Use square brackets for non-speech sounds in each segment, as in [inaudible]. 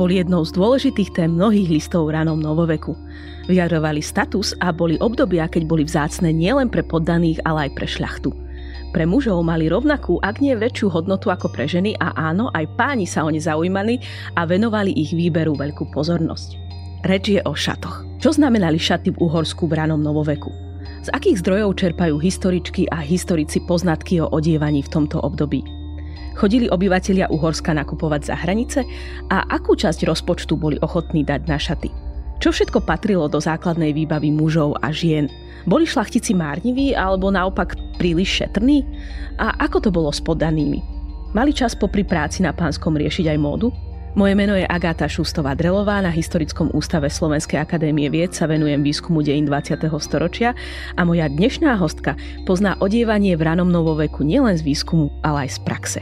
boli jednou z dôležitých tém mnohých listov ranom novoveku. Vyjadrovali status a boli obdobia, keď boli vzácne nielen pre poddaných, ale aj pre šľachtu. Pre mužov mali rovnakú, ak nie väčšiu hodnotu ako pre ženy a áno, aj páni sa o ne zaujímali a venovali ich výberu veľkú pozornosť. Reč je o šatoch. Čo znamenali šaty v Uhorsku v ranom novoveku? Z akých zdrojov čerpajú historičky a historici poznatky o odievaní v tomto období? Chodili obyvatelia Uhorska nakupovať za hranice a akú časť rozpočtu boli ochotní dať na šaty? Čo všetko patrilo do základnej výbavy mužov a žien? Boli šlachtici márniví alebo naopak príliš šetrní? A ako to bolo s poddanými? Mali čas popri práci na pánskom riešiť aj módu? Moje meno je Agáta Šustová-Drelová, na Historickom ústave Slovenskej akadémie vied sa venujem výskumu dejín 20. storočia a moja dnešná hostka pozná odievanie v ranom novoveku nielen z výskumu, ale aj z praxe.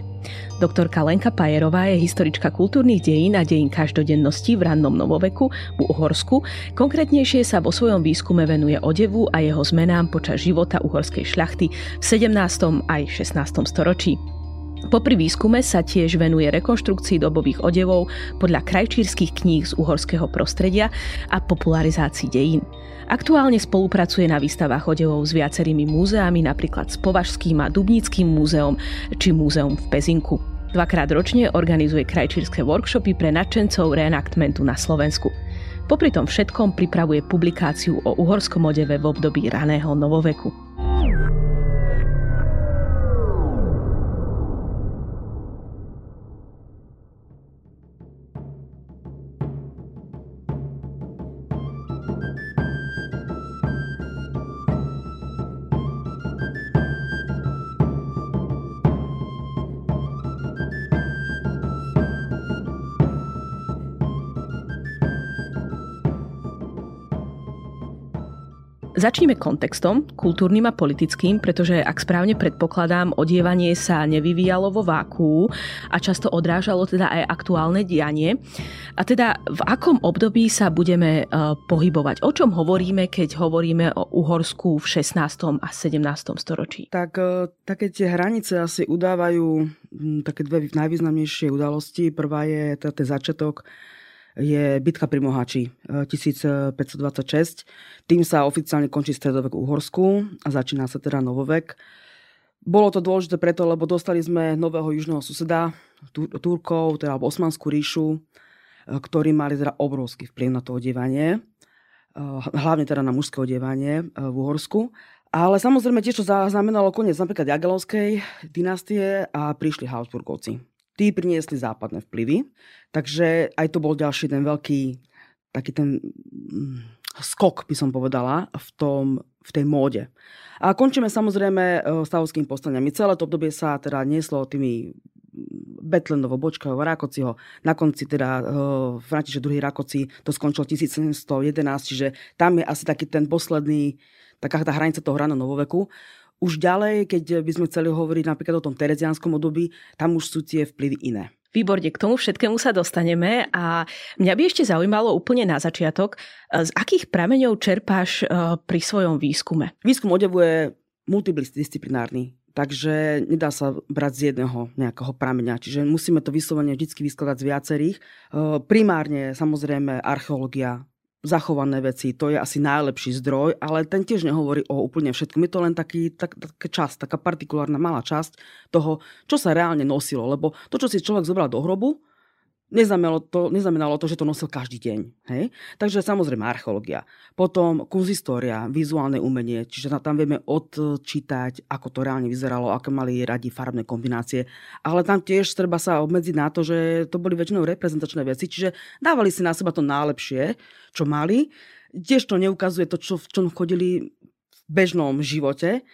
Doktorka Lenka Pajerová je historička kultúrnych dejín a dejín každodennosti v rannom novoveku v Uhorsku. Konkrétnejšie sa vo svojom výskume venuje odevu a jeho zmenám počas života uhorskej šľachty v 17. aj 16. storočí. Popri výskume sa tiež venuje rekonštrukcii dobových odevov podľa krajčírskych kníh z uhorského prostredia a popularizácii dejín. Aktuálne spolupracuje na výstavách odevov s viacerými múzeami, napríklad s Považským a Dubnickým múzeom či múzeum v Pezinku. Dvakrát ročne organizuje krajčírske workshopy pre nadšencov reenaktmentu na Slovensku. Popri tom všetkom pripravuje publikáciu o uhorskom odeve v období raného novoveku. Začníme kontextom, kultúrnym a politickým, pretože ak správne predpokladám, odievanie sa nevyvíjalo vo váku a často odrážalo teda aj aktuálne dianie. A teda v akom období sa budeme uh, pohybovať? O čom hovoríme, keď hovoríme o Uhorsku v 16. a 17. storočí? Tak uh, také tie hranice asi udávajú také dve najvýznamnejšie udalosti. Prvá je teda ten začiatok je bitka pri Mohači 1526. Tým sa oficiálne končí stredovek Uhorsku a začína sa teda novovek. Bolo to dôležité preto, lebo dostali sme nového južného suseda, Turkov, teda Osmanskú ríšu, ktorí mali teda obrovský vplyv na to odievanie, hlavne teda na mužské odievanie v Uhorsku. Ale samozrejme tiež to znamenalo koniec napríklad Jagelovskej dynastie a prišli Habsburgovci tí priniesli západné vplyvy. Takže aj to bol ďalší ten veľký taký ten mm, skok, by som povedala, v, tom, v tej móde. A končíme samozrejme e, stavovským povstaniami. Celé to obdobie sa teda nieslo tými Betlenovo, Bočkovo, Rákociho. Na konci teda uh, František II. Rákoci to skončilo 1711, čiže tam je asi taký ten posledný, taká tá hranica toho rano novoveku. Už ďalej, keď by sme chceli hovoriť napríklad o tom terezianskom období, tam už sú tie vplyvy iné. Výborne, k tomu všetkému sa dostaneme a mňa by ešte zaujímalo úplne na začiatok, z akých prameňov čerpáš e, pri svojom výskume? Výskum odevu je multidisciplinárny, takže nedá sa brať z jedného nejakého prameňa, čiže musíme to vyslovene vždy vyskladať z viacerých. E, primárne samozrejme archeológia, zachované veci, to je asi najlepší zdroj, ale ten tiež nehovorí o úplne všetkom. Je to len taký, tak, taká časť, taká partikulárna malá časť toho, čo sa reálne nosilo. Lebo to, čo si človek zobral do hrobu, Neznamenalo to, neznamenalo to, že to nosil každý deň. Hej? Takže samozrejme archeológia. Potom kunzistória, vizuálne umenie, čiže tam vieme odčítať, ako to reálne vyzeralo, aké mali radi farbné kombinácie. Ale tam tiež treba sa obmedziť na to, že to boli väčšinou reprezentačné veci, čiže dávali si na seba to najlepšie, čo mali. Tiež to neukazuje to, čo, v čom chodili v bežnom živote.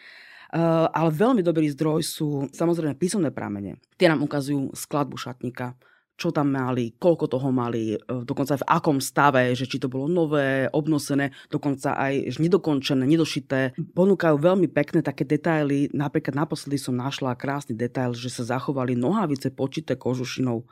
Ale veľmi dobrý zdroj sú samozrejme písomné pramene. Tie nám ukazujú skladbu šatníka, čo tam mali, koľko toho mali, e, dokonca v akom stave, že či to bolo nové, obnosené, dokonca aj nedokončené, nedošité. Ponúkajú veľmi pekné také detaily. Napríklad naposledy som našla krásny detail, že sa zachovali nohavice počité kožušinou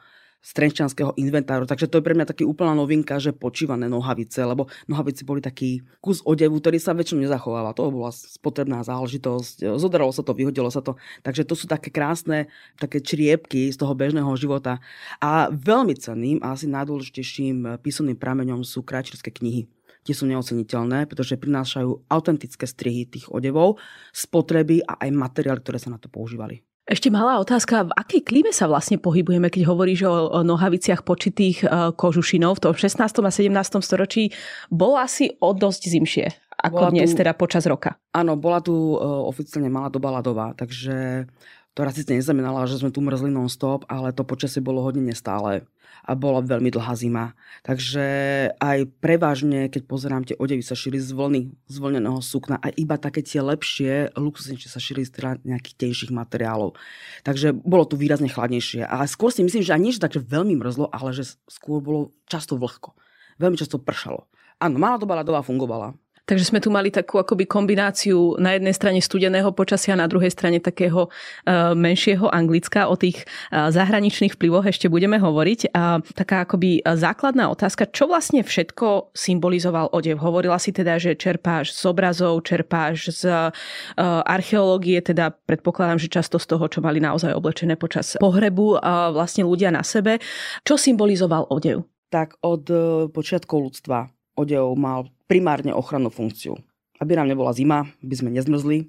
strenčanského inventáru. Takže to je pre mňa taký úplná novinka, že počívané nohavice, lebo nohavice boli taký kus odevu, ktorý sa väčšinou nezachováva. To bola spotrebná záležitosť. Zodralo sa to, vyhodilo sa to. Takže to sú také krásne také čriepky z toho bežného života. A veľmi cenným a asi najdôležitejším písomným prameňom sú krajčírske knihy tie sú neoceniteľné, pretože prinášajú autentické strihy tých odevov, spotreby a aj materiály, ktoré sa na to používali. Ešte malá otázka, v akej klíme sa vlastne pohybujeme, keď hovoríš o, nohaviciach počitých uh, kožušinov v tom 16. a 17. storočí? Bolo asi o dosť zimšie ako bola dnes, tu, teda počas roka. Áno, bola tu uh, oficiálne malá doba ľadová, takže to raz síce neznamenalo, že sme tu mrzli non-stop, ale to počasie bolo hodne nestále a bola veľmi dlhá zima. Takže aj prevažne, keď pozerám, tie odevy sa šili z vlny, z vlneného sukna a iba také tie lepšie, luxusnejšie sa šili z teda nejakých tenších materiálov. Takže bolo tu výrazne chladnejšie. A skôr si myslím, že ani nie, že takže veľmi mrzlo, ale že skôr bolo často vlhko. Veľmi často pršalo. Áno, malá doba ľadová fungovala. Takže sme tu mali takú akoby kombináciu na jednej strane studeného počasia, na druhej strane takého uh, menšieho Anglicka. O tých uh, zahraničných vplyvoch ešte budeme hovoriť. A taká akoby základná otázka, čo vlastne všetko symbolizoval odev? Hovorila si teda, že čerpáš z obrazov, čerpáš z uh, archeológie, teda predpokladám, že často z toho, čo mali naozaj oblečené počas pohrebu vlastne ľudia na sebe. Čo symbolizoval odev? Tak od počiatkov ľudstva odev mal primárne ochrannú funkciu. Aby nám nebola zima, by sme nezmrzli. E,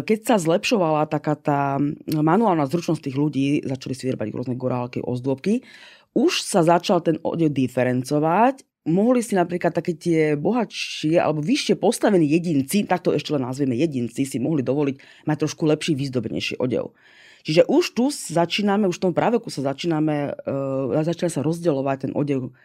keď sa zlepšovala taká tá manuálna zručnosť tých ľudí, začali si vyrábať rôzne gorálky, ozdôbky, už sa začal ten odev diferencovať. Mohli si napríklad také tie bohatšie alebo vyššie postavení jedinci, tak to ešte len nazvieme jedinci, si mohli dovoliť mať trošku lepší, výzdobenejší odev. Čiže už tu začíname, už v tom práveku sa začíname, uh, začína sa rozdeľovať ten odev,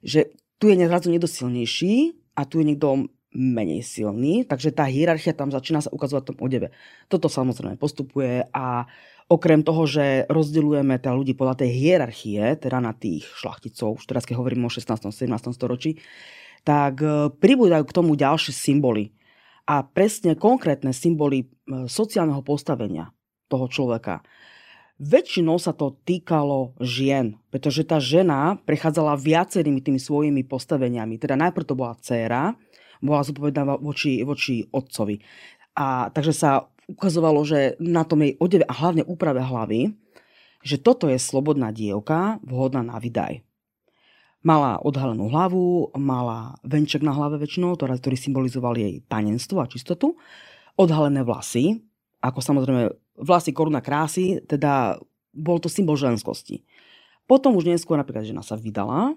že tu je zrazu nedosilnejší a tu je niekto menej silný, takže tá hierarchia tam začína sa ukazovať v tom odeve. Toto samozrejme postupuje a okrem toho, že rozdeľujeme teda ľudí podľa tej hierarchie, teda na tých šlachticov, už teraz keď hovorím o 16. 17. storočí, tak e, pribúdajú k tomu ďalšie symboly. A presne konkrétne symboly e, sociálneho postavenia toho človeka. Väčšinou sa to týkalo žien, pretože tá žena prechádzala viacerými tými svojimi postaveniami. Teda najprv to bola dcéra, bola zodpovedná voči, voči otcovi. A takže sa ukazovalo, že na tom jej odeve a hlavne úprave hlavy, že toto je slobodná dievka, vhodná na vydaj. Mala odhalenú hlavu, mala venček na hlave väčšinou, ktorý symbolizoval jej panenstvo a čistotu, odhalené vlasy, ako samozrejme vlasy koruna krásy, teda bol to symbol ženskosti. Potom už neskôr napríklad žena sa vydala,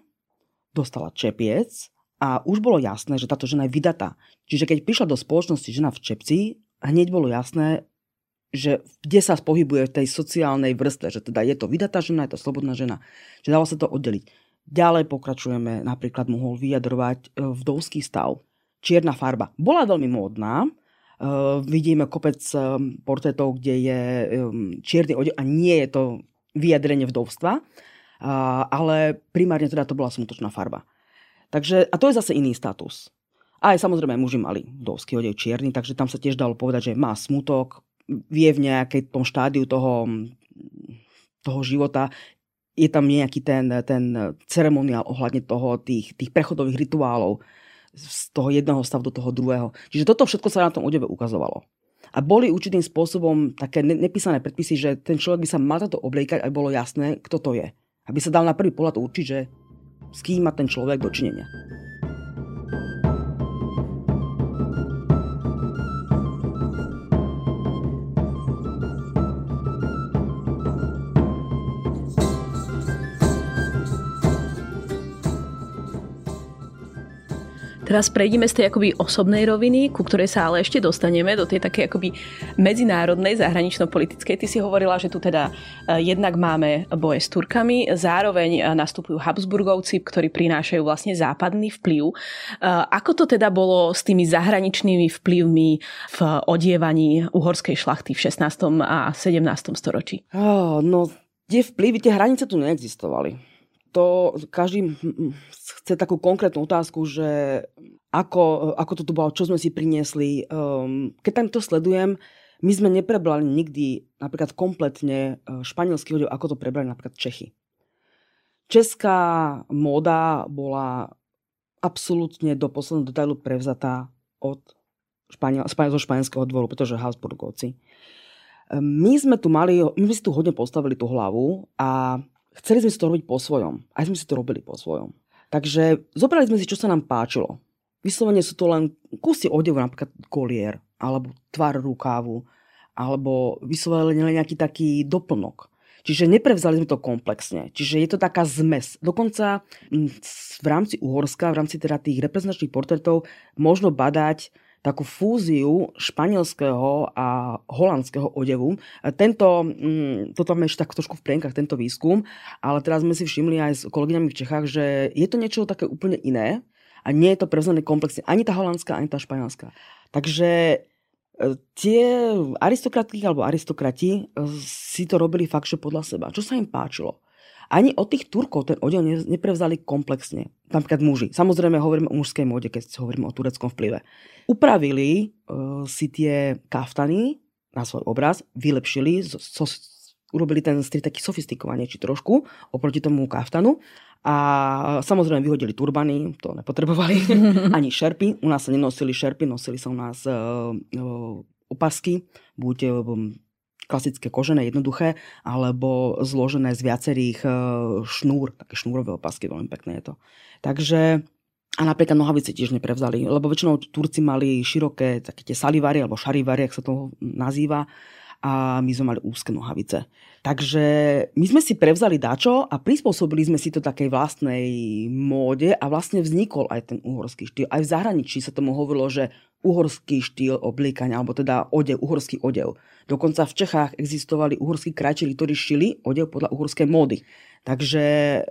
dostala čepiec a už bolo jasné, že táto žena je vydatá. Čiže keď prišla do spoločnosti žena v čepci, hneď bolo jasné, že kde sa pohybuje v tej sociálnej vrstve, že teda je to vydatá žena, je to slobodná žena. Že dalo sa to oddeliť. Ďalej pokračujeme, napríklad mohol vyjadrovať e, vdovský stav. Čierna farba. Bola veľmi módna, vidíme kopec um, portrétov, kde je um, čierny odev a nie je to vyjadrenie vdovstva, ale primárne teda to bola smutočná farba. Takže, a to je zase iný status. Aj samozrejme muži mali vdovský odev čierny, takže tam sa tiež dalo povedať, že má smutok, vie v nejakej tom štádiu toho, toho života, je tam nejaký ten, ten ceremoniál ohľadne toho, tých, tých prechodových rituálov, z toho jedného stavu do toho druhého. Čiže toto všetko sa na tom odeve ukazovalo. A boli určitým spôsobom také nepísané predpisy, že ten človek by sa mal toto obliekať, aby bolo jasné, kto to je. Aby sa dal na prvý pohľad určiť, že s kým má ten človek dočinenia. Teraz prejdeme z tej akoby osobnej roviny, ku ktorej sa ale ešte dostaneme, do tej také akoby medzinárodnej, zahranično-politickej. Ty si hovorila, že tu teda e, jednak máme boje s Turkami, zároveň e, nastupujú Habsburgovci, ktorí prinášajú vlastne západný vplyv. E, ako to teda bolo s tými zahraničnými vplyvmi v odievaní uhorskej šlachty v 16. a 17. storočí? Oh, no, tie vplyvy, tie hranice tu neexistovali to každý chce takú konkrétnu otázku, že ako, ako to tu bolo, čo sme si priniesli. Um, keď tam to sledujem, my sme neprebrali nikdy napríklad kompletne uh, španielský odev, ako to prebrali napríklad Čechy. česká móda bola absolútne do posledného detailu prevzatá od Španiel, zo španielského dvoru, pretože Habsburgovci. My sme tu mali, my sme si tu hodne postavili tú hlavu a chceli sme si to robiť po svojom. Aj sme si to robili po svojom. Takže zobrali sme si, čo sa nám páčilo. Vyslovene sú to len kusy odevu, napríklad kolier, alebo tvar rukávu, alebo vyslovene nejaký taký doplnok. Čiže neprevzali sme to komplexne. Čiže je to taká zmes. Dokonca v rámci Uhorska, v rámci teda tých reprezentačných portrétov možno badať takú fúziu španielského a holandského odevu. Tento, to tam ešte tak trošku v prienkach, tento výskum, ale teraz sme si všimli aj s kolegyňami v Čechách, že je to niečo také úplne iné a nie je to prevzané komplexne. Ani tá holandská, ani tá španielská. Takže e, tie aristokratky alebo aristokrati e, si to robili fakt, že podľa seba. Čo sa im páčilo? Ani od tých Turkov ten odev neprevzali komplexne. Napríklad muži. Samozrejme hovoríme o mužskej móde, keď hovoríme o tureckom vplyve. Upravili uh, si tie kaftany na svoj obraz, vylepšili, so, urobili ten stri taký sofistikovanejší trošku oproti tomu kaftanu a samozrejme vyhodili turbany, to nepotrebovali, [laughs] ani šerpy. U nás sa nenosili šerpy, nosili sa u nás uh, opasky, buď uh, klasické kožené, jednoduché, alebo zložené z viacerých e, šnúr, také šnúrové opasky, veľmi pekné je to. Takže a napríklad nohavice tiež neprevzali, lebo väčšinou Turci mali široké také tie salivary alebo šarivary, ak sa to nazýva, a my sme mali úzke nohavice. Takže my sme si prevzali dačo a prispôsobili sme si to takej vlastnej móde a vlastne vznikol aj ten uhorský štýl. Aj v zahraničí sa tomu hovorilo, že uhorský štýl obliekania, alebo teda odev, uhorský odev. Dokonca v Čechách existovali uhorskí krajčili, ktorí šili odev podľa uhorskej módy. Takže e,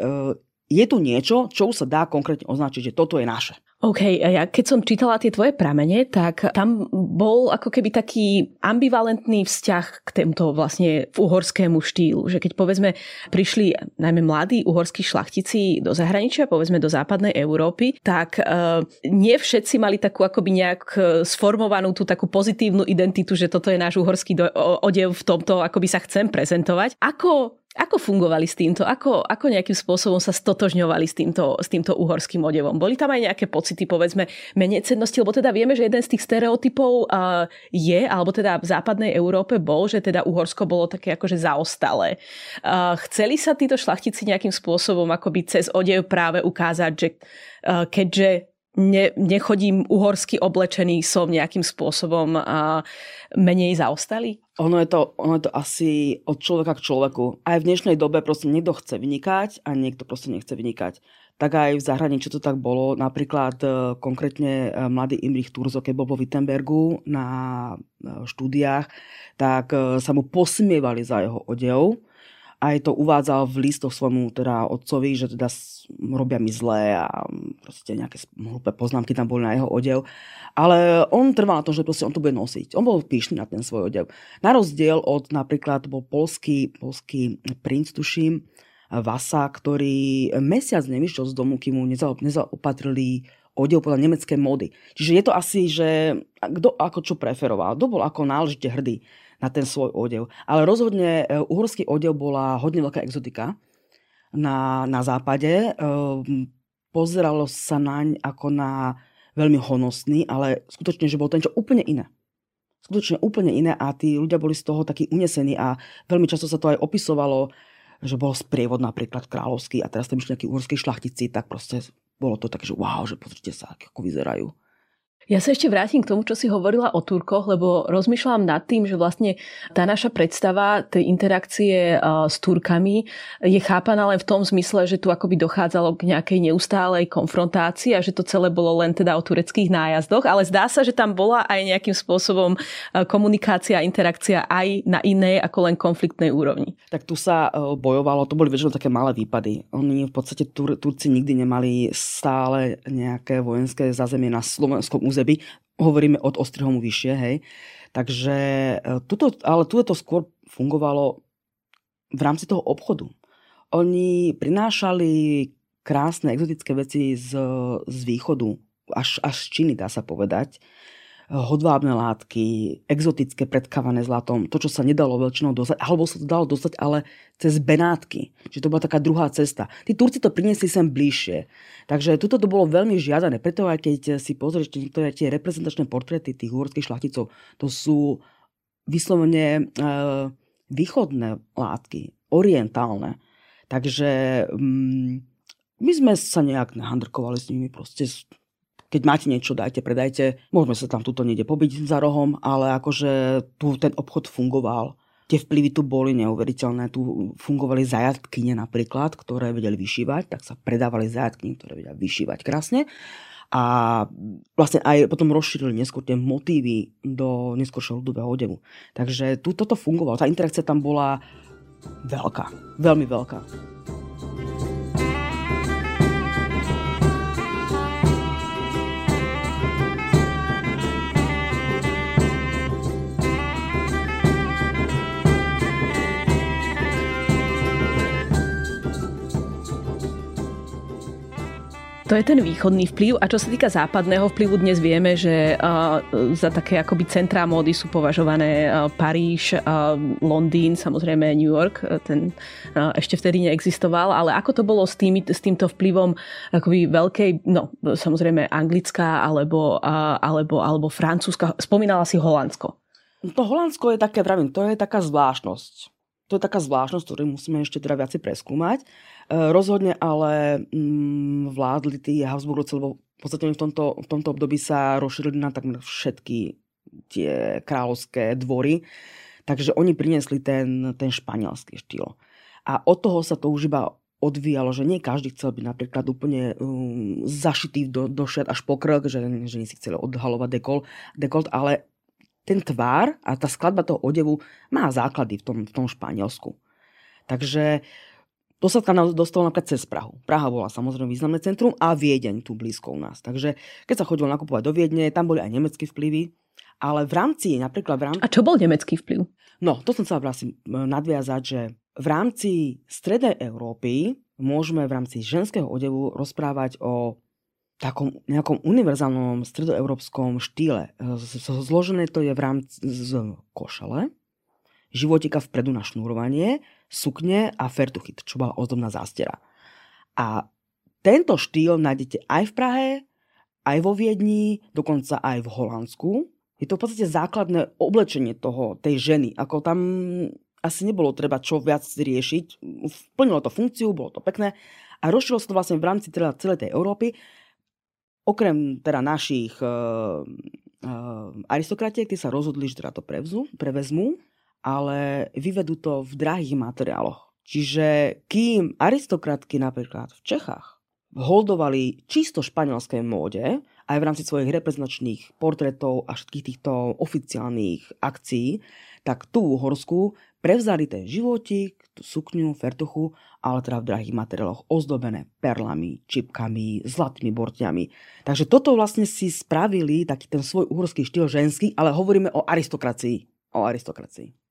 je tu niečo, čo sa dá konkrétne označiť, že toto je naše. OK, ja keď som čítala tie tvoje pramene, tak tam bol ako keby taký ambivalentný vzťah k týmto vlastne uhorskému štýlu. Že keď povedzme prišli najmä mladí uhorskí šlachtici do zahraničia, povedzme do západnej Európy, tak uh, nie všetci mali takú akoby nejak e, sformovanú tú takú pozitívnu identitu, že toto je náš uhorský do- odev v tomto, akoby sa chcem prezentovať. Ako ako fungovali s týmto? Ako, ako nejakým spôsobom sa stotožňovali s týmto, s týmto uhorským odevom? Boli tam aj nejaké pocity, povedzme, menej cennosti? Lebo teda vieme, že jeden z tých stereotypov uh, je, alebo teda v západnej Európe bol, že teda Uhorsko bolo také akože zaostalé. Uh, chceli sa títo šlachtici nejakým spôsobom akoby cez odev práve ukázať, že uh, keďže ne, nechodím uhorsky oblečený, som nejakým spôsobom a menej zaostalý? Ono je, to, ono je to asi od človeka k človeku. Aj v dnešnej dobe proste niekto chce vynikať a niekto proste nechce vynikať. Tak aj v zahraničí to tak bolo. Napríklad e, konkrétne e, mladý Imrich Turzo, keď bol vo Wittenbergu na e, štúdiách, tak sa mu posmievali za jeho odev aj to uvádzal v listoch svojmu teda otcovi, že teda robia mi zlé a proste nejaké hlúpe poznámky tam boli na jeho odev. Ale on trval na tom, že proste on to bude nosiť. On bol píšný na ten svoj odev. Na rozdiel od napríklad bol polský, polský princ, tuším, Vasa, ktorý mesiac nevyšiel z domu, kým mu nezaopatrili odev podľa nemeckej módy. Čiže je to asi, že kto ako čo preferoval, kto bol ako náležite hrdý na ten svoj odev. Ale rozhodne e, uhorský odev bola hodne veľká exotika na, na západe. E, pozeralo sa naň ako na veľmi honosný, ale skutočne, že bol ten čo úplne iné. Skutočne úplne iné a tí ľudia boli z toho takí unesení a veľmi často sa to aj opisovalo, že bol sprievod napríklad kráľovský a teraz tam išli nejakí uhorskí šlachtici, tak proste bolo to také, že wow, že pozrite sa, ako vyzerajú. Ja sa ešte vrátim k tomu, čo si hovorila o Turkoch, lebo rozmýšľam nad tým, že vlastne tá naša predstava tej interakcie s Turkami je chápaná len v tom zmysle, že tu akoby dochádzalo k nejakej neustálej konfrontácii a že to celé bolo len teda o tureckých nájazdoch, ale zdá sa, že tam bola aj nejakým spôsobom komunikácia a interakcia aj na inej ako len konfliktnej úrovni. Tak tu sa e, bojovalo, to boli väčšinou také malé výpady. Oni v podstate Tur- Turci nikdy nemali stále nejaké vojenské zázemie na slovenskom území, hovoríme od Ostrihomu vyššie, hej. Takže e, tuto, ale tu to skôr fungovalo v rámci toho obchodu. Oni prinášali krásne exotické veci z, z východu, až, až z Číny dá sa povedať. Hodvábne látky, exotické predkávané zlatom, to, čo sa nedalo väčšinou dostať, alebo sa to dalo dostať, ale cez Benátky. Čiže to bola taká druhá cesta. Tí Turci to priniesli sem bližšie. Takže tuto to bolo veľmi žiadané. Preto aj keď si pozrieš niektoré tie reprezentačné portréty tých uhorských šlachticov, to sú vyslovene e, východné látky, orientálne. Takže mm, my sme sa nejak nahandrkovali s nimi, proste keď máte niečo, dajte, predajte. Môžeme sa tam tuto niekde pobiť za rohom, ale akože tu ten obchod fungoval. Tie vplyvy tu boli neuveriteľné. Tu fungovali zajatkyne napríklad, ktoré vedeli vyšívať, tak sa predávali zajatkyne, ktoré vedeli vyšívať krásne. A vlastne aj potom rozšírili neskôr tie motívy do neskôršieho ľudového odevu. Takže tu toto fungovalo. Tá interakcia tam bola veľká. Veľmi veľká. To je ten východný vplyv. A čo sa týka západného vplyvu, dnes vieme, že uh, za také akoby centrá módy sú považované uh, Paríž, uh, Londýn, samozrejme New York. Ten ešte vtedy neexistoval. Ale ako to bolo s, tými, s týmto vplyvom akoby veľkej, no samozrejme anglická alebo, alebo, alebo francúzska. Spomínala si Holandsko. To Holandsko je také, pravím, to je taká zvláštnosť. To je taká zvláštnosť, ktorú musíme ešte teda viacej preskúmať. E, rozhodne ale mm, vládli tí Habsburgovci, lebo v podstate v tomto, v tomto období sa rozšírili na takmer všetky tie kráľovské dvory. Takže oni priniesli ten, ten španielský štýl. A od toho sa to už iba odvíjalo, že nie každý chcel byť napríklad úplne um, zašitý do, do šat až po krk, že, že nie si chceli odhalovať dekol, dekolt, ale ten tvár a tá skladba toho odevu má základy v tom, v tom Španielsku. Takže to sa tam dostalo napríklad cez Prahu. Praha bola samozrejme významné centrum a Viedeň tu blízko u nás. Takže keď sa chodilo nakupovať do Viedne, tam boli aj nemecké vplyvy, ale v rámci, napríklad v rámci... A čo bol nemecký vplyv? No, to som chcela vlastne nadviazať, že v rámci Strednej Európy môžeme v rámci ženského odevu rozprávať o takom nejakom univerzálnom stredoeurópskom štýle. Zložené to je v rámci z košele, životika vpredu na šnúrovanie, sukne a fertuchy, čo bola ozdobná zástera. A tento štýl nájdete aj v Prahe, aj vo Viedni, dokonca aj v Holandsku. Je to v podstate základné oblečenie toho, tej ženy. Ako tam asi nebolo treba čo viac riešiť. Plnilo to funkciu, bolo to pekné. A rozšilo sa to vlastne v rámci teda celej tej Európy. Okrem teda našich uh, uh, aristokratiek, tí sa rozhodli, že teda to prevzú, prevezmú ale vyvedú to v drahých materiáloch. Čiže kým aristokratky napríklad v Čechách holdovali čisto španielskej móde, aj v rámci svojich reprezentačných portrétov a všetkých týchto oficiálnych akcií, tak tu v Uhorsku prevzali ten životík, tú sukňu, fertuchu, ale teda v drahých materiáloch ozdobené perlami, čipkami, zlatými bortiami. Takže toto vlastne si spravili taký ten svoj uhorský štýl ženský, ale hovoríme o aristokracii. O aristokracii.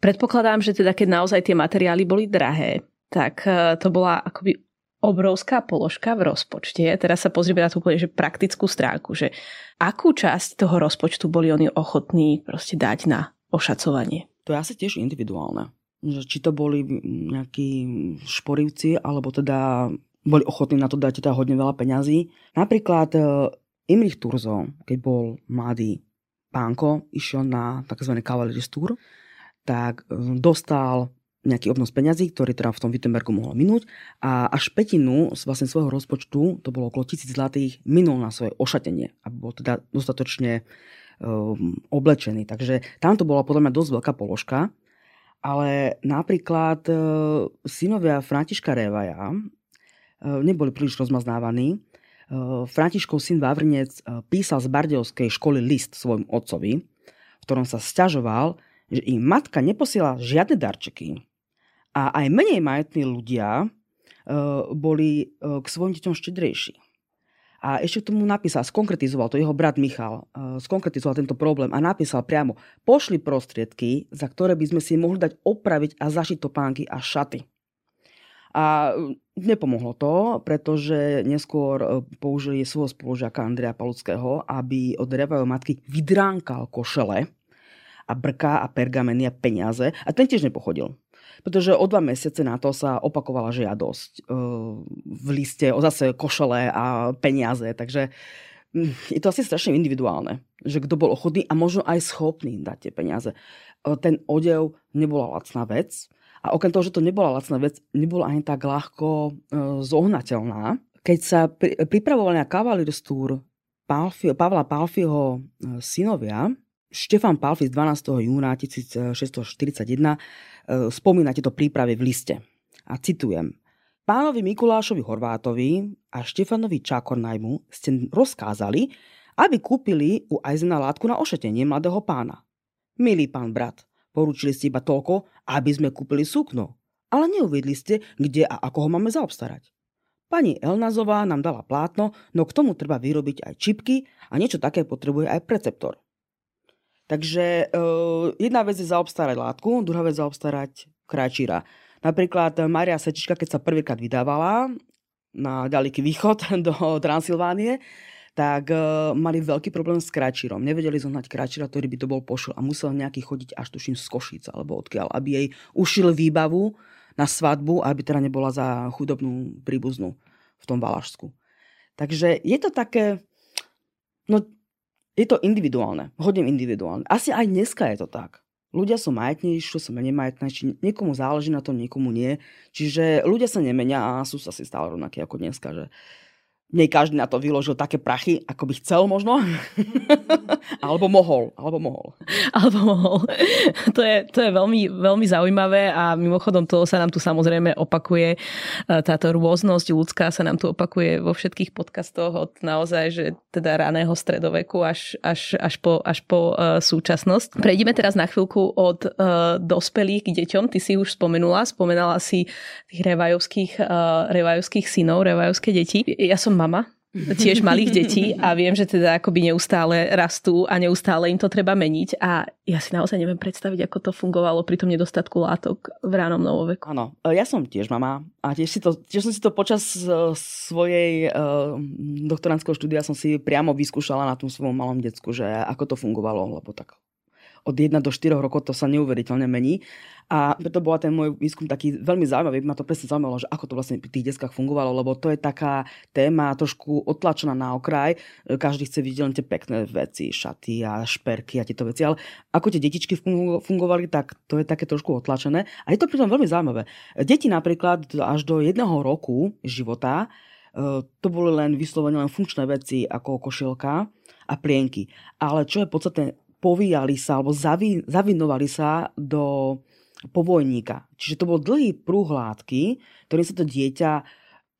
Predpokladám, že teda keď naozaj tie materiály boli drahé, tak e, to bola akoby obrovská položka v rozpočte. Teraz sa pozrieme na tú úplne že praktickú stránku, že akú časť toho rozpočtu boli oni ochotní proste dať na ošacovanie. To je asi tiež individuálne. Že či to boli nejakí šporivci, alebo teda boli ochotní na to dať teda hodne veľa peňazí. Napríklad e, Imrich Turzo, keď bol mladý pánko, išiel na tzv. kavalieristúr tak hm, dostal nejaký obnos peňazí, ktorý teda v tom Wittenbergu mohol minúť a až petinu z vlastne svojho rozpočtu, to bolo okolo tisíc zlatých, minul na svoje ošatenie, aby bol teda dostatočne um, oblečený. Takže tam to bola podľa mňa dosť veľká položka, ale napríklad uh, synovia Františka Révaja uh, neboli príliš rozmaznávaní. Uh, Františkov syn Vavrnec uh, písal z Bardejovskej školy list svojmu otcovi, v ktorom sa sťažoval, že im matka neposiela žiadne darčeky a aj menej majetní ľudia e, boli e, k svojim deťom štedrejší. A ešte k tomu napísal, skonkretizoval to jeho brat Michal, e, skonkretizoval tento problém a napísal priamo, pošli prostriedky, za ktoré by sme si mohli dať opraviť a zašiť topánky a šaty. A nepomohlo to, pretože neskôr použili svojho spolužiaka Andrea Paluckého, aby od Revajo matky vydránkal košele a brká a pergameny a peniaze. A ten tiež nepochodil. Pretože o dva mesiace na to sa opakovala žiadosť v liste o zase košele a peniaze. Takže hm, je to asi strašne individuálne, že kto bol ochotný a možno aj schopný dať tie peniaze. Ten odev nebola lacná vec a okrem toho, že to nebola lacná vec, nebola ani tak ľahko e, zohnateľná. Keď sa pri, pripravovali na Cavalierstúr Palfi, Pavla Palfiho e, synovia, Štefan Palfi z 12. júna 1641 e, spomína tieto prípravy v liste. A citujem. Pánovi Mikulášovi Horvátovi a Štefanovi Čakornajmu ste rozkázali, aby kúpili u Ajzena látku na ošetenie mladého pána. Milý pán brat, Poručili ste iba toľko, aby sme kúpili sukno. Ale neuviedli ste, kde a ako ho máme zaobstarať. Pani Elnazová nám dala plátno, no k tomu treba vyrobiť aj čipky a niečo také potrebuje aj preceptor. Takže e, jedna vec je zaobstarať látku, druhá vec zaobstarať krajčíra. Napríklad Maria Sečička, keď sa prvýkrát vydávala na ďaleký východ [laughs] do Transylvánie, tak uh, mali veľký problém s kráčírom. Nevedeli zohnať kráčíra, ktorý by to bol pošil a musel nejaký chodiť až tuším z Košíc alebo odkiaľ, aby jej ušil výbavu na svadbu, aby teda nebola za chudobnú príbuznú v tom Valašsku. Takže je to také, no je to individuálne, hodne individuálne. Asi aj dneska je to tak. Ľudia sú majetnejší, sú menej majetnejší, niekomu záleží na tom, niekomu nie. Čiže ľudia sa nemenia a sú asi stále rovnakí ako dneska, že nie každý na to vyložil také prachy, ako by chcel možno. [laughs] alebo mohol. Alebo mohol. Alebo mohol. to, je, to je veľmi, veľmi zaujímavé a mimochodom to sa nám tu samozrejme opakuje. E, táto rôznosť ľudská sa nám tu opakuje vo všetkých podcastoch od naozaj, že teda raného stredoveku až, až, až po, až po uh, súčasnosť. Prejdeme teraz na chvíľku od uh, dospelých k deťom. Ty si už spomenula, spomenala si tých revajovských, uh, revajovských synov, revajovské deti. Ja som mama tiež malých detí a viem, že teda akoby neustále rastú a neustále im to treba meniť a ja si naozaj neviem predstaviť, ako to fungovalo pri tom nedostatku látok v ránom novoveku. Áno, e, ja som tiež mama a tiež, si to, tiež som si to počas uh, svojej uh, doktorandského štúdia som si priamo vyskúšala na tom svojom malom decku, že ako to fungovalo, lebo tak od 1 do 4 rokov to sa neuveriteľne mení. A preto bola ten môj výskum taký veľmi zaujímavý. Ma to presne zaujímalo, že ako to vlastne pri tých deskách fungovalo, lebo to je taká téma trošku otlačená na okraj. Každý chce vidieť len tie pekné veci, šaty a šperky a tieto veci. Ale ako tie detičky fungovali, tak to je také trošku otlačené. A je to pritom veľmi zaujímavé. Deti napríklad až do jedného roku života e, to boli len vyslovene len funkčné veci ako košielka a plienky. Ale čo je podstatné, povíjali sa alebo zavi, zavinovali sa do povojníka. Čiže to bol dlhý prúh látky, ktorým sa to dieťa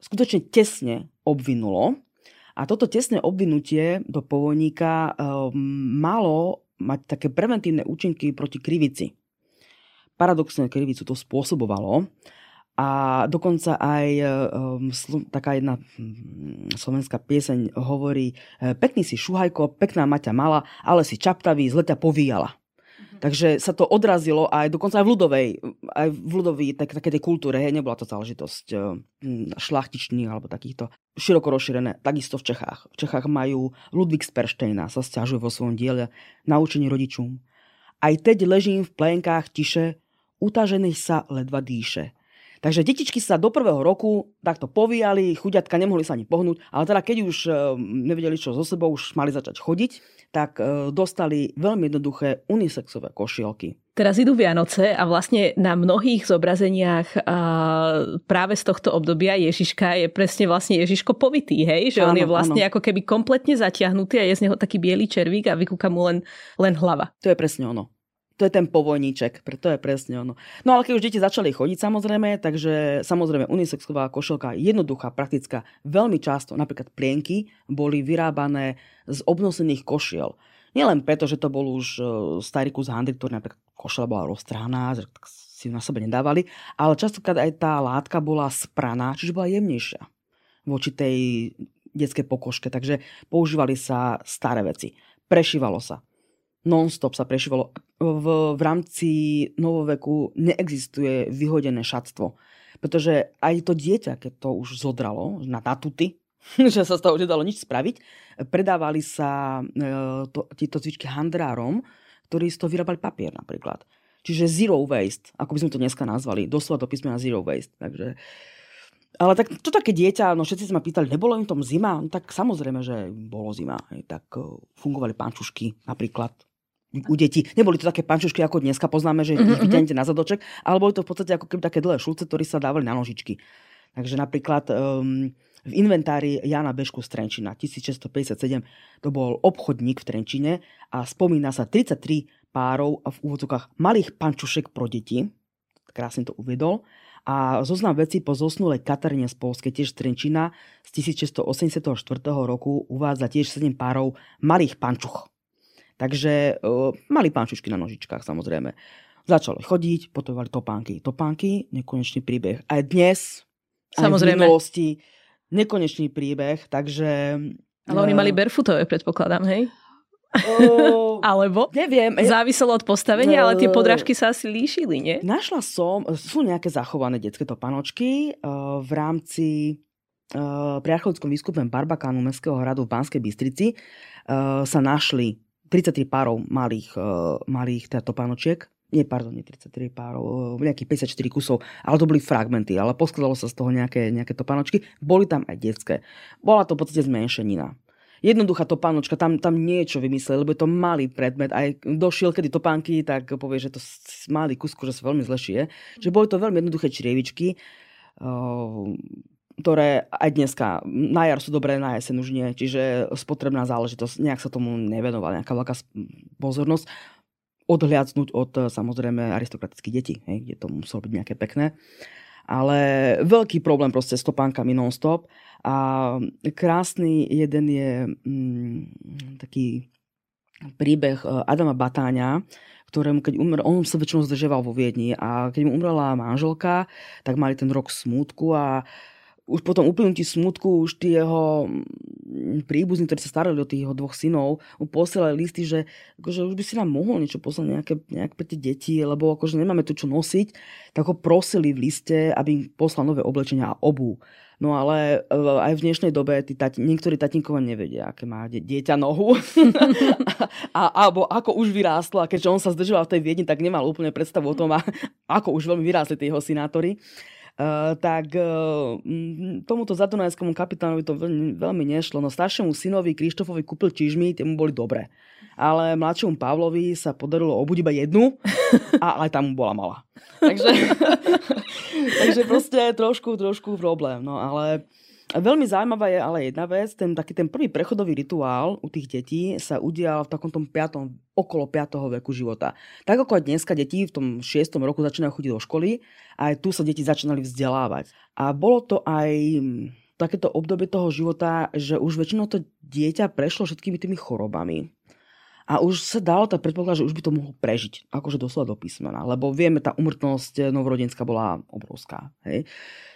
skutočne tesne obvinulo. A toto tesné obvinutie do povojníka e, malo mať také preventívne účinky proti krivici. Paradoxne krivicu to spôsobovalo. A dokonca aj um, taká jedna um, slovenská pieseň hovorí pekný si šuhajko, pekná Maťa mala, ale si čaptavý, zle ťa povíjala. Mhm. Takže sa to odrazilo aj dokonca aj v ľudovej, aj v ľudovej tak, také tej kultúre, hej, nebola to záležitosť šlachtičných alebo takýchto široko rozšírené, takisto v Čechách. V Čechách majú Ludvík Sperštejna, sa stiažuje vo svojom diele naučení rodičom. Aj teď ležím v plenkách tiše, utažený sa ledva dýše. Takže detičky sa do prvého roku takto povíjali, chudiatka nemohli sa ani pohnúť, ale teda keď už e, nevedeli čo so sebou, už mali začať chodiť, tak e, dostali veľmi jednoduché unisexové košielky. Teraz idú Vianoce a vlastne na mnohých zobrazeniach práve z tohto obdobia Ježiška je presne vlastne Ježiško povitý, hej? Že áno, on je vlastne áno. ako keby kompletne zatiahnutý a je z neho taký biely červík a vykúka mu len, len hlava. To je presne ono to je ten povojníček, preto je presne ono. No ale keď už deti začali chodiť samozrejme, takže samozrejme unisexová košelka jednoduchá, praktická, veľmi často, napríklad plienky, boli vyrábané z obnosených košiel. Nielen preto, že to bol už e, starý kus handry, ktorý napríklad košela bola roztrhaná, že si na sebe nedávali, ale častokrát aj tá látka bola spraná, čiže bola jemnejšia voči tej detskej pokožke, takže používali sa staré veci. Prešívalo sa non-stop sa prešívalo. V, v rámci novoveku neexistuje vyhodené šatstvo. Pretože aj to dieťa, keď to už zodralo na tatuty, [laughs] že sa z toho nedalo nič spraviť, predávali sa e, to, tieto cvičky handrárom, ktorí z toho vyrábali papier napríklad. Čiže zero waste, ako by sme to dneska nazvali. Doslova to písmena zero waste. Takže, ale tak, to také dieťa, no všetci sa ma pýtali, nebolo im tom zima? No, tak samozrejme, že bolo zima. Tak uh, fungovali pančušky napríklad u detí. Neboli to také pančušky, ako dneska poznáme, že mm-hmm. ich vyťahnete na zadoček, ale boli to v podstate ako keby také dlhé šulce, ktoré sa dávali na nožičky. Takže napríklad um, v inventári Jana Bešku z Trenčina 1657 to bol obchodník v Trenčine a spomína sa 33 párov v úvodzokách malých pančušek pro deti. Krásne to uvedol. A zoznam veci po zosnulej Katarine z Polske, tiež Trenčina, z 1684 roku uvádza tiež 7 párov malých pančuch. Takže uh, mali pančušky na nožičkách samozrejme. Začali chodiť, potovali topánky. Topánky, nekonečný príbeh. Aj dnes, samozrejme. aj v minulosti, nekonečný príbeh, takže... Ale oni mali barefootové, predpokladám, hej? Uh, [laughs] Alebo? Neviem. Záviselo od postavenia, uh, ale tie podrážky sa asi líšili, nie? Našla som, sú nejaké zachované detské topanočky uh, v rámci uh, pri archeologickom výskupe Barbakánu Mestského hradu v Banskej Bystrici uh, sa našli 33 párov malých, uh, malých teda topanočiek nie, pardon, nie 33 párov, nejakých 54 kusov, ale to boli fragmenty, ale poskladalo sa z toho nejaké, nejaké topanočky. Boli tam aj detské. Bola to v podstate zmenšenina jednoduchá topánočka, tam, tam niečo vymysleli, lebo je to malý predmet. Aj došiel kedy topánky, tak povie, že to malý kusko, že sa veľmi zle. Že boli to veľmi jednoduché črievičky, ktoré aj dneska na jar sú dobré, na jeseň už nie. Čiže spotrebná záležitosť, nejak sa tomu nevenovala, nejaká veľká pozornosť. Odhliadnúť od samozrejme aristokratických detí, hej, kde to muselo byť nejaké pekné. Ale veľký problém proste s topánkami non-stop. A krásny jeden je mm, taký príbeh e, Adama Batáňa, ktorému keď umrel, on sa väčšinou zdržoval vo Viedni a keď mu umrela manželka, tak mali ten rok smútku a už potom uplynutí smutku už tí jeho mm, príbuzní, ktorí sa starali o tých jeho dvoch synov, mu posielali listy, že akože už by si nám mohol niečo poslať nejaké, nejak pre tie deti, lebo akože nemáme tu čo nosiť, tak ho prosili v liste, aby im poslal nové oblečenia a obu. No ale e, aj v dnešnej dobe tí tati, niektorí tatínkovia nevedia, aké má dieťa nohu. [laughs] a, alebo ako už vyrástlo. A keďže on sa zdržoval v tej Viedni, tak nemal úplne predstavu o tom, ako už veľmi vyrástli tí jeho sinátori. Uh, tak uh, tomuto zadunajskému kapitánovi to veľmi, veľmi nešlo. No staršiemu synovi Krištofovi kúpil čižmy, tie mu boli dobré. Ale mladšiemu Pavlovi sa podarilo obuť iba jednu a aj tam mu bola malá. [laughs] Takže, [laughs] takže proste trošku, trošku problém. No ale Veľmi zaujímavá je ale jedna vec, ten taký ten prvý prechodový rituál u tých detí sa udial v takom tom piatom, okolo 5. veku života. Tak ako aj dneska deti v tom 6. roku začínajú chodiť do školy, aj tu sa deti začínali vzdelávať. A bolo to aj takéto obdobie toho života, že už väčšinou to dieťa prešlo všetkými tými chorobami. A už sa dalo tak predpokladať, že už by to mohlo prežiť, akože doslova do písmena. Lebo vieme, tá umrtnosť novorodenská bola obrovská. Hej?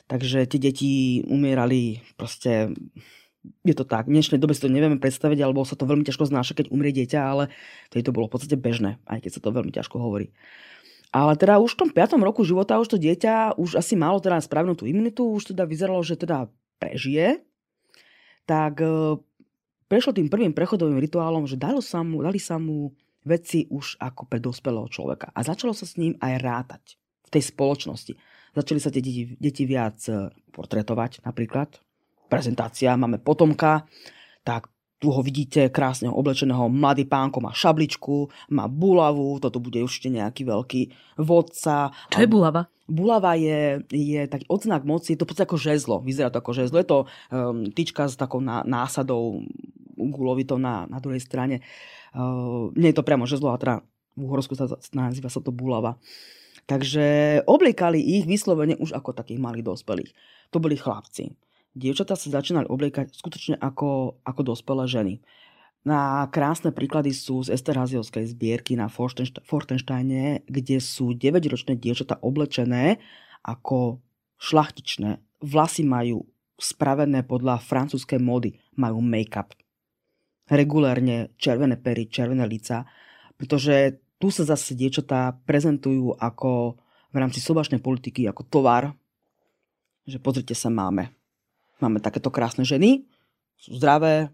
Takže tie deti umierali proste je to tak. V dnešnej dobe si to nevieme predstaviť, alebo sa to veľmi ťažko znáša, keď umrie dieťa, ale to to bolo v podstate bežné, aj keď sa to veľmi ťažko hovorí. Ale teda už v tom 5. roku života už to dieťa už asi malo teda správnu tú imunitu, už teda vyzeralo, že teda prežije. Tak prešlo tým prvým prechodovým rituálom, že dalo sa mu, dali sa mu veci už ako pre dospelého človeka. A začalo sa s ním aj rátať v tej spoločnosti. Začali sa tie deti, deti viac e, portretovať napríklad. Prezentácia, máme potomka, tak tu ho vidíte krásne oblečeného, mladý pánko má šabličku, má bulavu, toto bude určite nejaký veľký vodca. Čo je bulava? Bulava je, je taký odznak moci, je to v podstate ako žezlo, vyzerá to ako žezlo. Je to um, tyčka s takou ná, násadou gulovitou na, na druhej strane. Uh, nie je to priamo žezlo, a teda v Uhorsku sa nazýva sa to bulava. Takže obliekali ich vyslovene už ako takých malých dospelých. To boli chlapci. Dievčatá sa začínali obliekať skutočne ako, ako dospelé ženy. Na krásne príklady sú z Esterháziovskej zbierky na Fortensteine, kde sú 9-ročné dievčatá oblečené ako šlachtičné. Vlasy majú spravené podľa francúzskej módy. Majú make-up. Regulérne červené pery, červené lica. Pretože tu sa zase dievčatá prezentujú ako v rámci sobašnej politiky ako tovar, že pozrite sa, máme. Máme takéto krásne ženy, sú zdravé,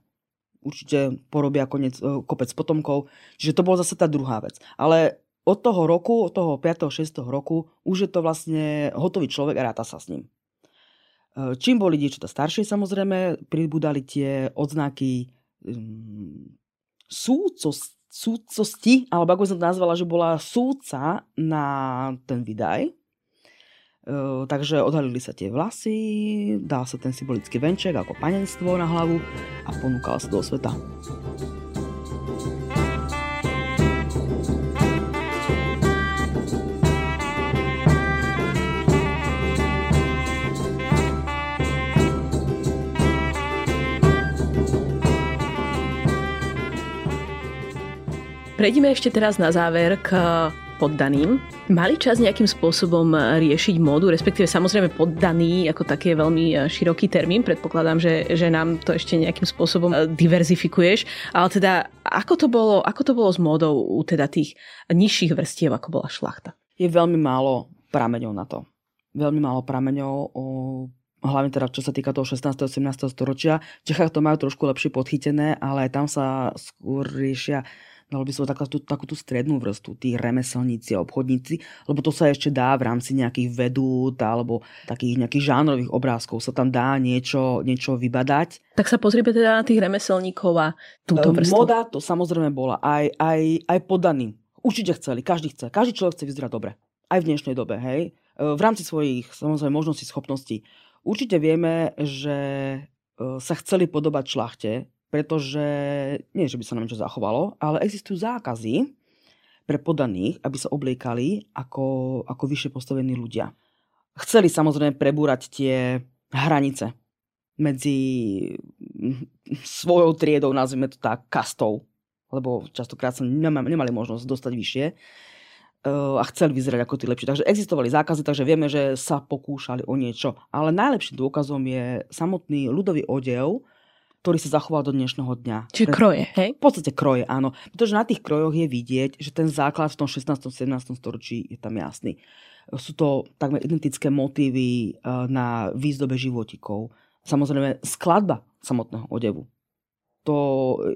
určite porobia konec, e, kopec potomkov. Čiže to bola zase tá druhá vec. Ale od toho roku, od toho 5. 6. roku, už je to vlastne hotový človek a ráta sa s ním. E, čím boli dievčatá staršie, samozrejme, pribudali tie odznaky súcos, súcosti, alebo ako som to nazvala, že bola súca na ten vydaj. Takže odhalili sa tie vlasy, dal sa ten symbolický venček ako panenstvo na hlavu a ponúkala sa do sveta. Prejdime ešte teraz na záver k poddaným. Mali čas nejakým spôsobom riešiť módu, respektíve samozrejme poddaný, ako taký veľmi e, široký termín, predpokladám, že, že nám to ešte nejakým spôsobom e, diverzifikuješ, ale teda ako to bolo, ako to bolo s módou u teda tých nižších vrstiev, ako bola šlachta? Je veľmi málo prameňov na to. Veľmi málo prameňov o hlavne teda čo sa týka toho 16. a 17. storočia. V Čechách to majú trošku lepšie podchytené, ale tam sa skôr riešia dalo by som takú, takú tú strednú vrstu, tí remeselníci a obchodníci, lebo to sa ešte dá v rámci nejakých vedút alebo takých nejakých žánrových obrázkov sa tam dá niečo, niečo vybadať. Tak sa pozrieme teda na tých remeselníkov a túto vrstu. Moda to samozrejme bola aj, aj, aj podaný. Určite chceli, každý chce. Každý človek chce vyzerať dobre. Aj v dnešnej dobe, hej. V rámci svojich samozrejme možností, schopností. Určite vieme, že sa chceli podobať šlachte, pretože nie, že by sa nám niečo zachovalo, ale existujú zákazy pre podaných, aby sa obliekali ako, ako vyššie postavení ľudia. Chceli samozrejme prebúrať tie hranice medzi svojou triedou, nazvime to tak, kastou, lebo častokrát sa nemali možnosť dostať vyššie eh, a chceli vyzerať ako tí lepší. Takže existovali zákazy, takže vieme, že sa pokúšali o niečo. Ale najlepším dôkazom je samotný ľudový odev, ktorý sa zachoval do dnešného dňa. Čiže Pre... kroje, hej? V podstate kroje, áno. Pretože na tých krojoch je vidieť, že ten základ v tom 16. 17. storočí je tam jasný. Sú to takmer identické motívy eh, na výzdobe životikov. Samozrejme, skladba samotného odevu. To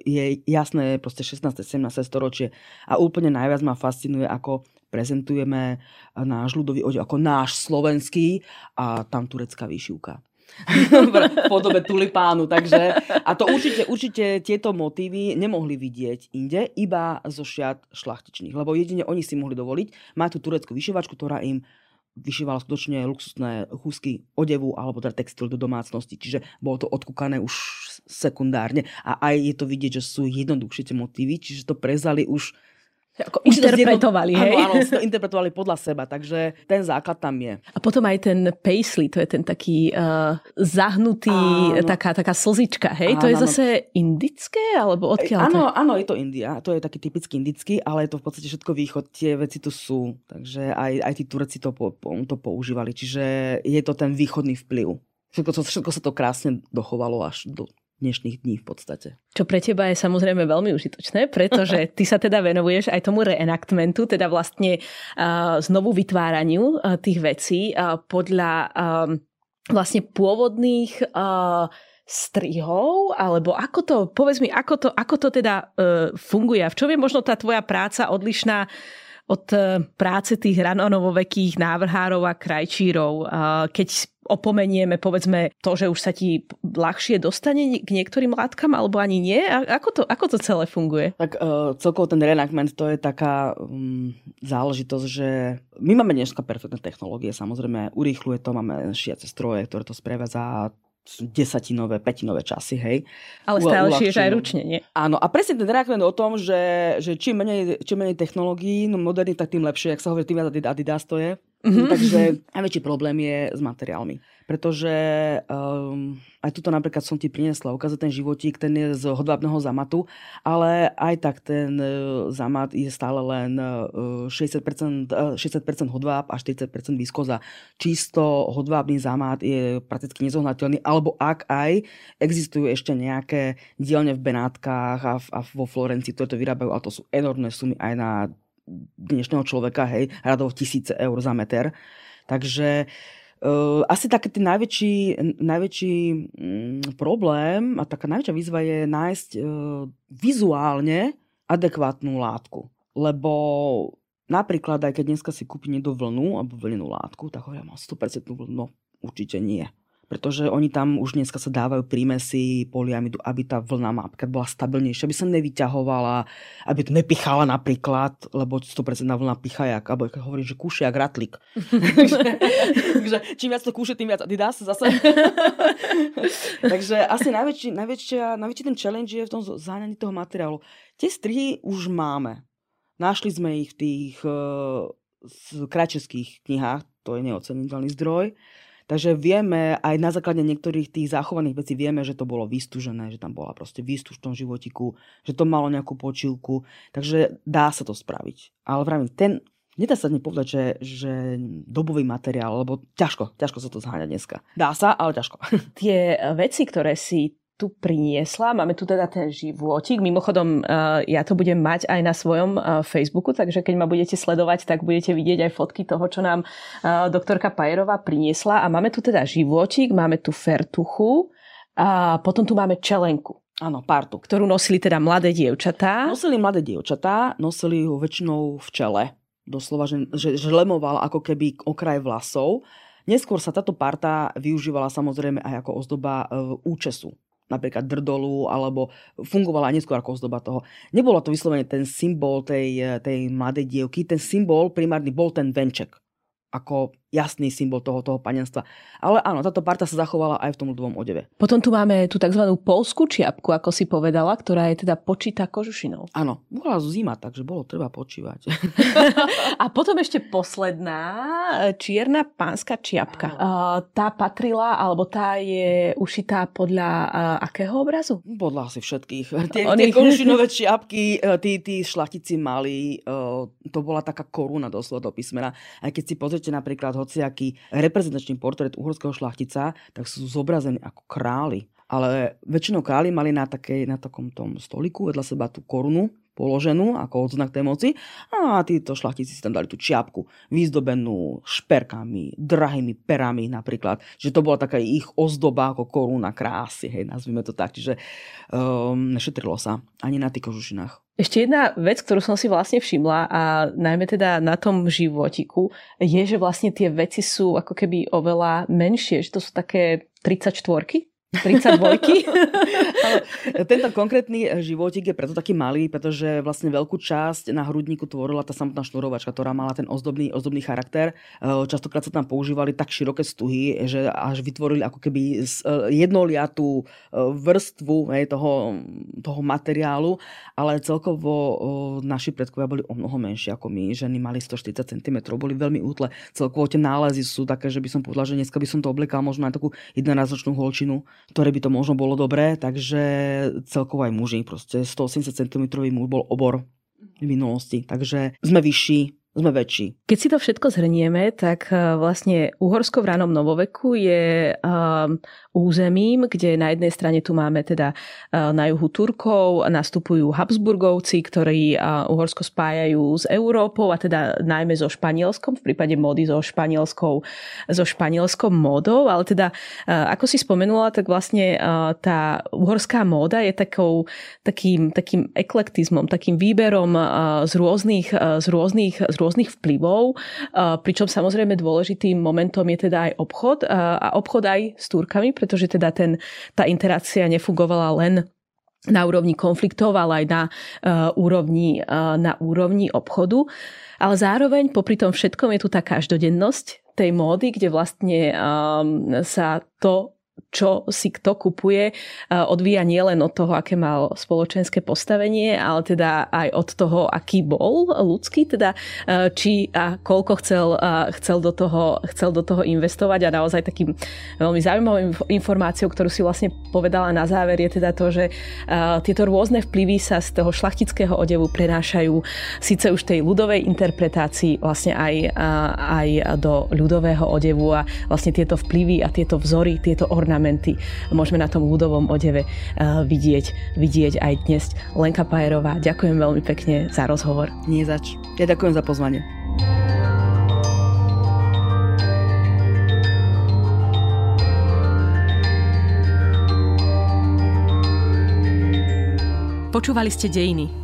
je jasné, proste 16. 17. storočie. A úplne najviac ma fascinuje, ako prezentujeme náš ľudový odev ako náš slovenský a tam turecká výšivka v podobe tulipánu. Takže, a to určite, určite tieto motívy nemohli vidieť inde, iba zo šiat šlachtičných. Lebo jedine oni si mohli dovoliť. Má tu tureckú vyšívačku, ktorá im vyšívala skutočne luxusné chusky odevu alebo teda textil do domácnosti. Čiže bolo to odkúkané už sekundárne. A aj je to vidieť, že sú jednoduchšie tie motívy, čiže to prezali už ako interpretovali, hej? Áno, áno, to interpretovali podľa seba, takže ten základ tam je. A potom aj ten paisley, to je ten taký uh, zahnutý, áno. taká, taká slzička, hej? Áno, to je áno. zase indické, alebo odkiaľ áno, to? Áno, je to India, to je taký typický indický, ale je to v podstate všetko východ, tie veci tu sú, takže aj, aj tí Tureci to, po, to používali, čiže je to ten východný vplyv. Všetko, všetko sa to krásne dochovalo až do dnešných dní v podstate. Čo pre teba je samozrejme veľmi užitočné, pretože [laughs] ty sa teda venuješ aj tomu reenactmentu, teda vlastne uh, znovu vytváraniu uh, tých vecí uh, podľa uh, vlastne pôvodných uh, strihov, alebo ako to, povedz mi, ako to, ako to teda uh, funguje a v čom je možno tá tvoja práca odlišná od uh, práce tých ranonovovekých návrhárov a krajčírov, uh, keď opomenieme povedzme to, že už sa ti ľahšie dostane k niektorým látkam alebo ani nie? A ako to, ako to celé funguje? Tak uh, celkovo ten reenactment to je taká um, záležitosť, že my máme dneska perfektné technológie, samozrejme urýchluje to, máme šiace stroje, ktoré to sprevádza desatinové, petinové časy, hej. Ale stále šiješ aj ručne, nie? Áno, a presne ten reakment o tom, že, že čím, menej, čím menej technológií, no moderný, tak tým lepšie, ak sa hovorí, tým viac Adidas to je. Mm-hmm. [laughs] Takže najväčší problém je s materiálmi. Pretože um, aj tuto napríklad som ti priniesla ukázať ten životík, ten je z hodvábneho zamatu, ale aj tak ten uh, zamat je stále len uh, 60%, uh, 60% hodváb a 40% výskoza. Čisto hodvábny zamat je prakticky nezohnateľný, alebo ak aj existujú ešte nejaké dielne v Benátkach a, v, a vo Florencii, ktoré to vyrábajú, ale to sú enormné sumy aj na dnešného človeka, hej, radovo tisíce eur za meter. Takže Uh, asi taký najväčší, najväčší um, problém a taká najväčšia výzva je nájsť uh, vizuálne adekvátnu látku. Lebo napríklad, aj keď dneska si kúpi niekto vlnu alebo vlnenú látku, tak ho ja mám 100% vlnu. No, určite nie pretože oni tam už dneska sa dávajú prímesy poliamidu, aby tá vlna napríklad bola stabilnejšia, aby sa nevyťahovala, aby to nepichala napríklad, lebo 100% vlna picha jak, alebo ako hovorím, že kúše jak ratlík. [laughs] takže, čím viac to kúše, tým viac sa zase. [laughs] takže asi najväčší, najväčšia, najväčší ten challenge je v tom záňaní toho materiálu. Tie strihy už máme. Našli sme ich v tých uh, kračeských knihách, to je neoceniteľný zdroj. Takže vieme, aj na základe niektorých tých zachovaných vecí vieme, že to bolo vystúžené, že tam bola proste výstuž v tom životiku, že to malo nejakú počívku. Takže dá sa to spraviť. Ale vravím, ten, Nedá sa povedať, že, že dobový materiál, lebo ťažko, ťažko sa to zháňa dneska. Dá sa, ale ťažko. Tie veci, ktoré si tu priniesla. Máme tu teda ten životík. Mimochodom, eh, ja to budem mať aj na svojom eh, Facebooku, takže keď ma budete sledovať, tak budete vidieť aj fotky toho, čo nám eh, doktorka Pajerová priniesla. A máme tu teda životík, máme tu fertuchu a potom tu máme čelenku. Áno, partu. Ktorú nosili teda mladé dievčatá. Nosili mladé dievčatá, nosili ho väčšinou v čele. Doslova, že, že žlemoval ako keby okraj vlasov. Neskôr sa táto parta využívala samozrejme aj ako ozdoba účesu napríklad drdolu, alebo fungovala aj neskôr ako ozdoba toho. Nebolo to vyslovene ten symbol tej, tej mladej dievky, ten symbol primárny bol ten venček ako jasný symbol toho, toho panenstva. Ale áno, táto parta sa zachovala aj v tom ľudovom odeve. Potom tu máme tú tzv. polskú čiapku, ako si povedala, ktorá je teda počíta kožušinou. Áno, bola zima, takže bolo treba počívať. [laughs] A potom ešte posledná, čierna pánska čiapka. Tá patrila, alebo tá je ušitá podľa akého obrazu? Podľa asi všetkých. [laughs] Tie, Oni... tie kožušinové čiapky, e, tí, tí šlachtici mali, e, to bola taká koruna doslova do písmena. Aj keď si pozrite napríklad hociaký reprezentačný portrét uhorského šlachtica, tak sú zobrazení ako králi. Ale väčšinou králi mali na, takej, na takom tom stoliku vedľa seba tú korunu, položenú ako odznak tej moci a títo šlachtici si tam dali tú čiapku vyzdobenú šperkami, drahými perami napríklad. Že to bola taká ich ozdoba ako koruna krásy, hej, nazvime to tak. Čiže um, nešetrilo sa ani na tých kožušinách. Ešte jedna vec, ktorú som si vlastne všimla a najmä teda na tom životiku je, že vlastne tie veci sú ako keby oveľa menšie, že to sú také 34 32. [laughs] Ale tento konkrétny životík je preto taký malý, pretože vlastne veľkú časť na hrudníku tvorila tá samotná šnúrovačka, ktorá mala ten ozdobný, ozdobný charakter. E, častokrát sa tam používali tak široké stuhy, že až vytvorili ako keby e, jednoliatú vrstvu hej, toho, toho materiálu, ale celkovo naši predkovia boli o mnoho menšie ako my. Ženy mali 140 cm, boli veľmi útle. Celkovo tie nálezy sú také, že by som povedala, že dneska by som to oblekal možno aj takú jednorazočnú holčinu ktoré by to možno bolo dobré, takže celkovo aj muži, proste 180 cm muž bol obor v minulosti, takže sme vyšší, sme väčší. Keď si to všetko zhrnieme, tak eh, vlastne Uhorsko v ranom novoveku je um, územím, kde na jednej strane tu máme teda na juhu Turkov, nastupujú Habsburgovci, ktorí Uhorsko spájajú s Európou a teda najmä so Španielskom, v prípade módy so španielskou, so španielskou módou, ale teda ako si spomenula, tak vlastne tá uhorská móda je takou, takým, takým eklektizmom, takým výberom z rôznych, z rôznych, z rôznych vplyvov, pričom samozrejme dôležitým momentom je teda aj obchod a obchod aj s Turkami, pretože teda ten, tá interakcia nefungovala len na úrovni konfliktov, ale aj na, uh, úrovni, uh, na úrovni obchodu. Ale zároveň popri tom všetkom je tu tá každodennosť tej módy, kde vlastne um, sa to čo si kto kupuje, odvíja nielen od toho, aké mal spoločenské postavenie, ale teda aj od toho, aký bol ľudský, teda či a koľko chcel, chcel, do, toho, chcel do toho investovať. A naozaj takým veľmi zaujímavou informáciou, ktorú si vlastne povedala na záver, je teda to, že tieto rôzne vplyvy sa z toho šlachtického odevu prenášajú síce už tej ľudovej interpretácii vlastne aj, aj do ľudového odevu. A vlastne tieto vplyvy a tieto vzory, tieto ornamenty ornamenty môžeme na tom ľudovom odeve eh, vidieť, vidieť aj dnes. Lenka Pajerová, ďakujem veľmi pekne za rozhovor. Nie zač. Ja ďakujem za pozvanie. Počúvali ste dejiny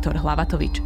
redaktor Hlavatovič.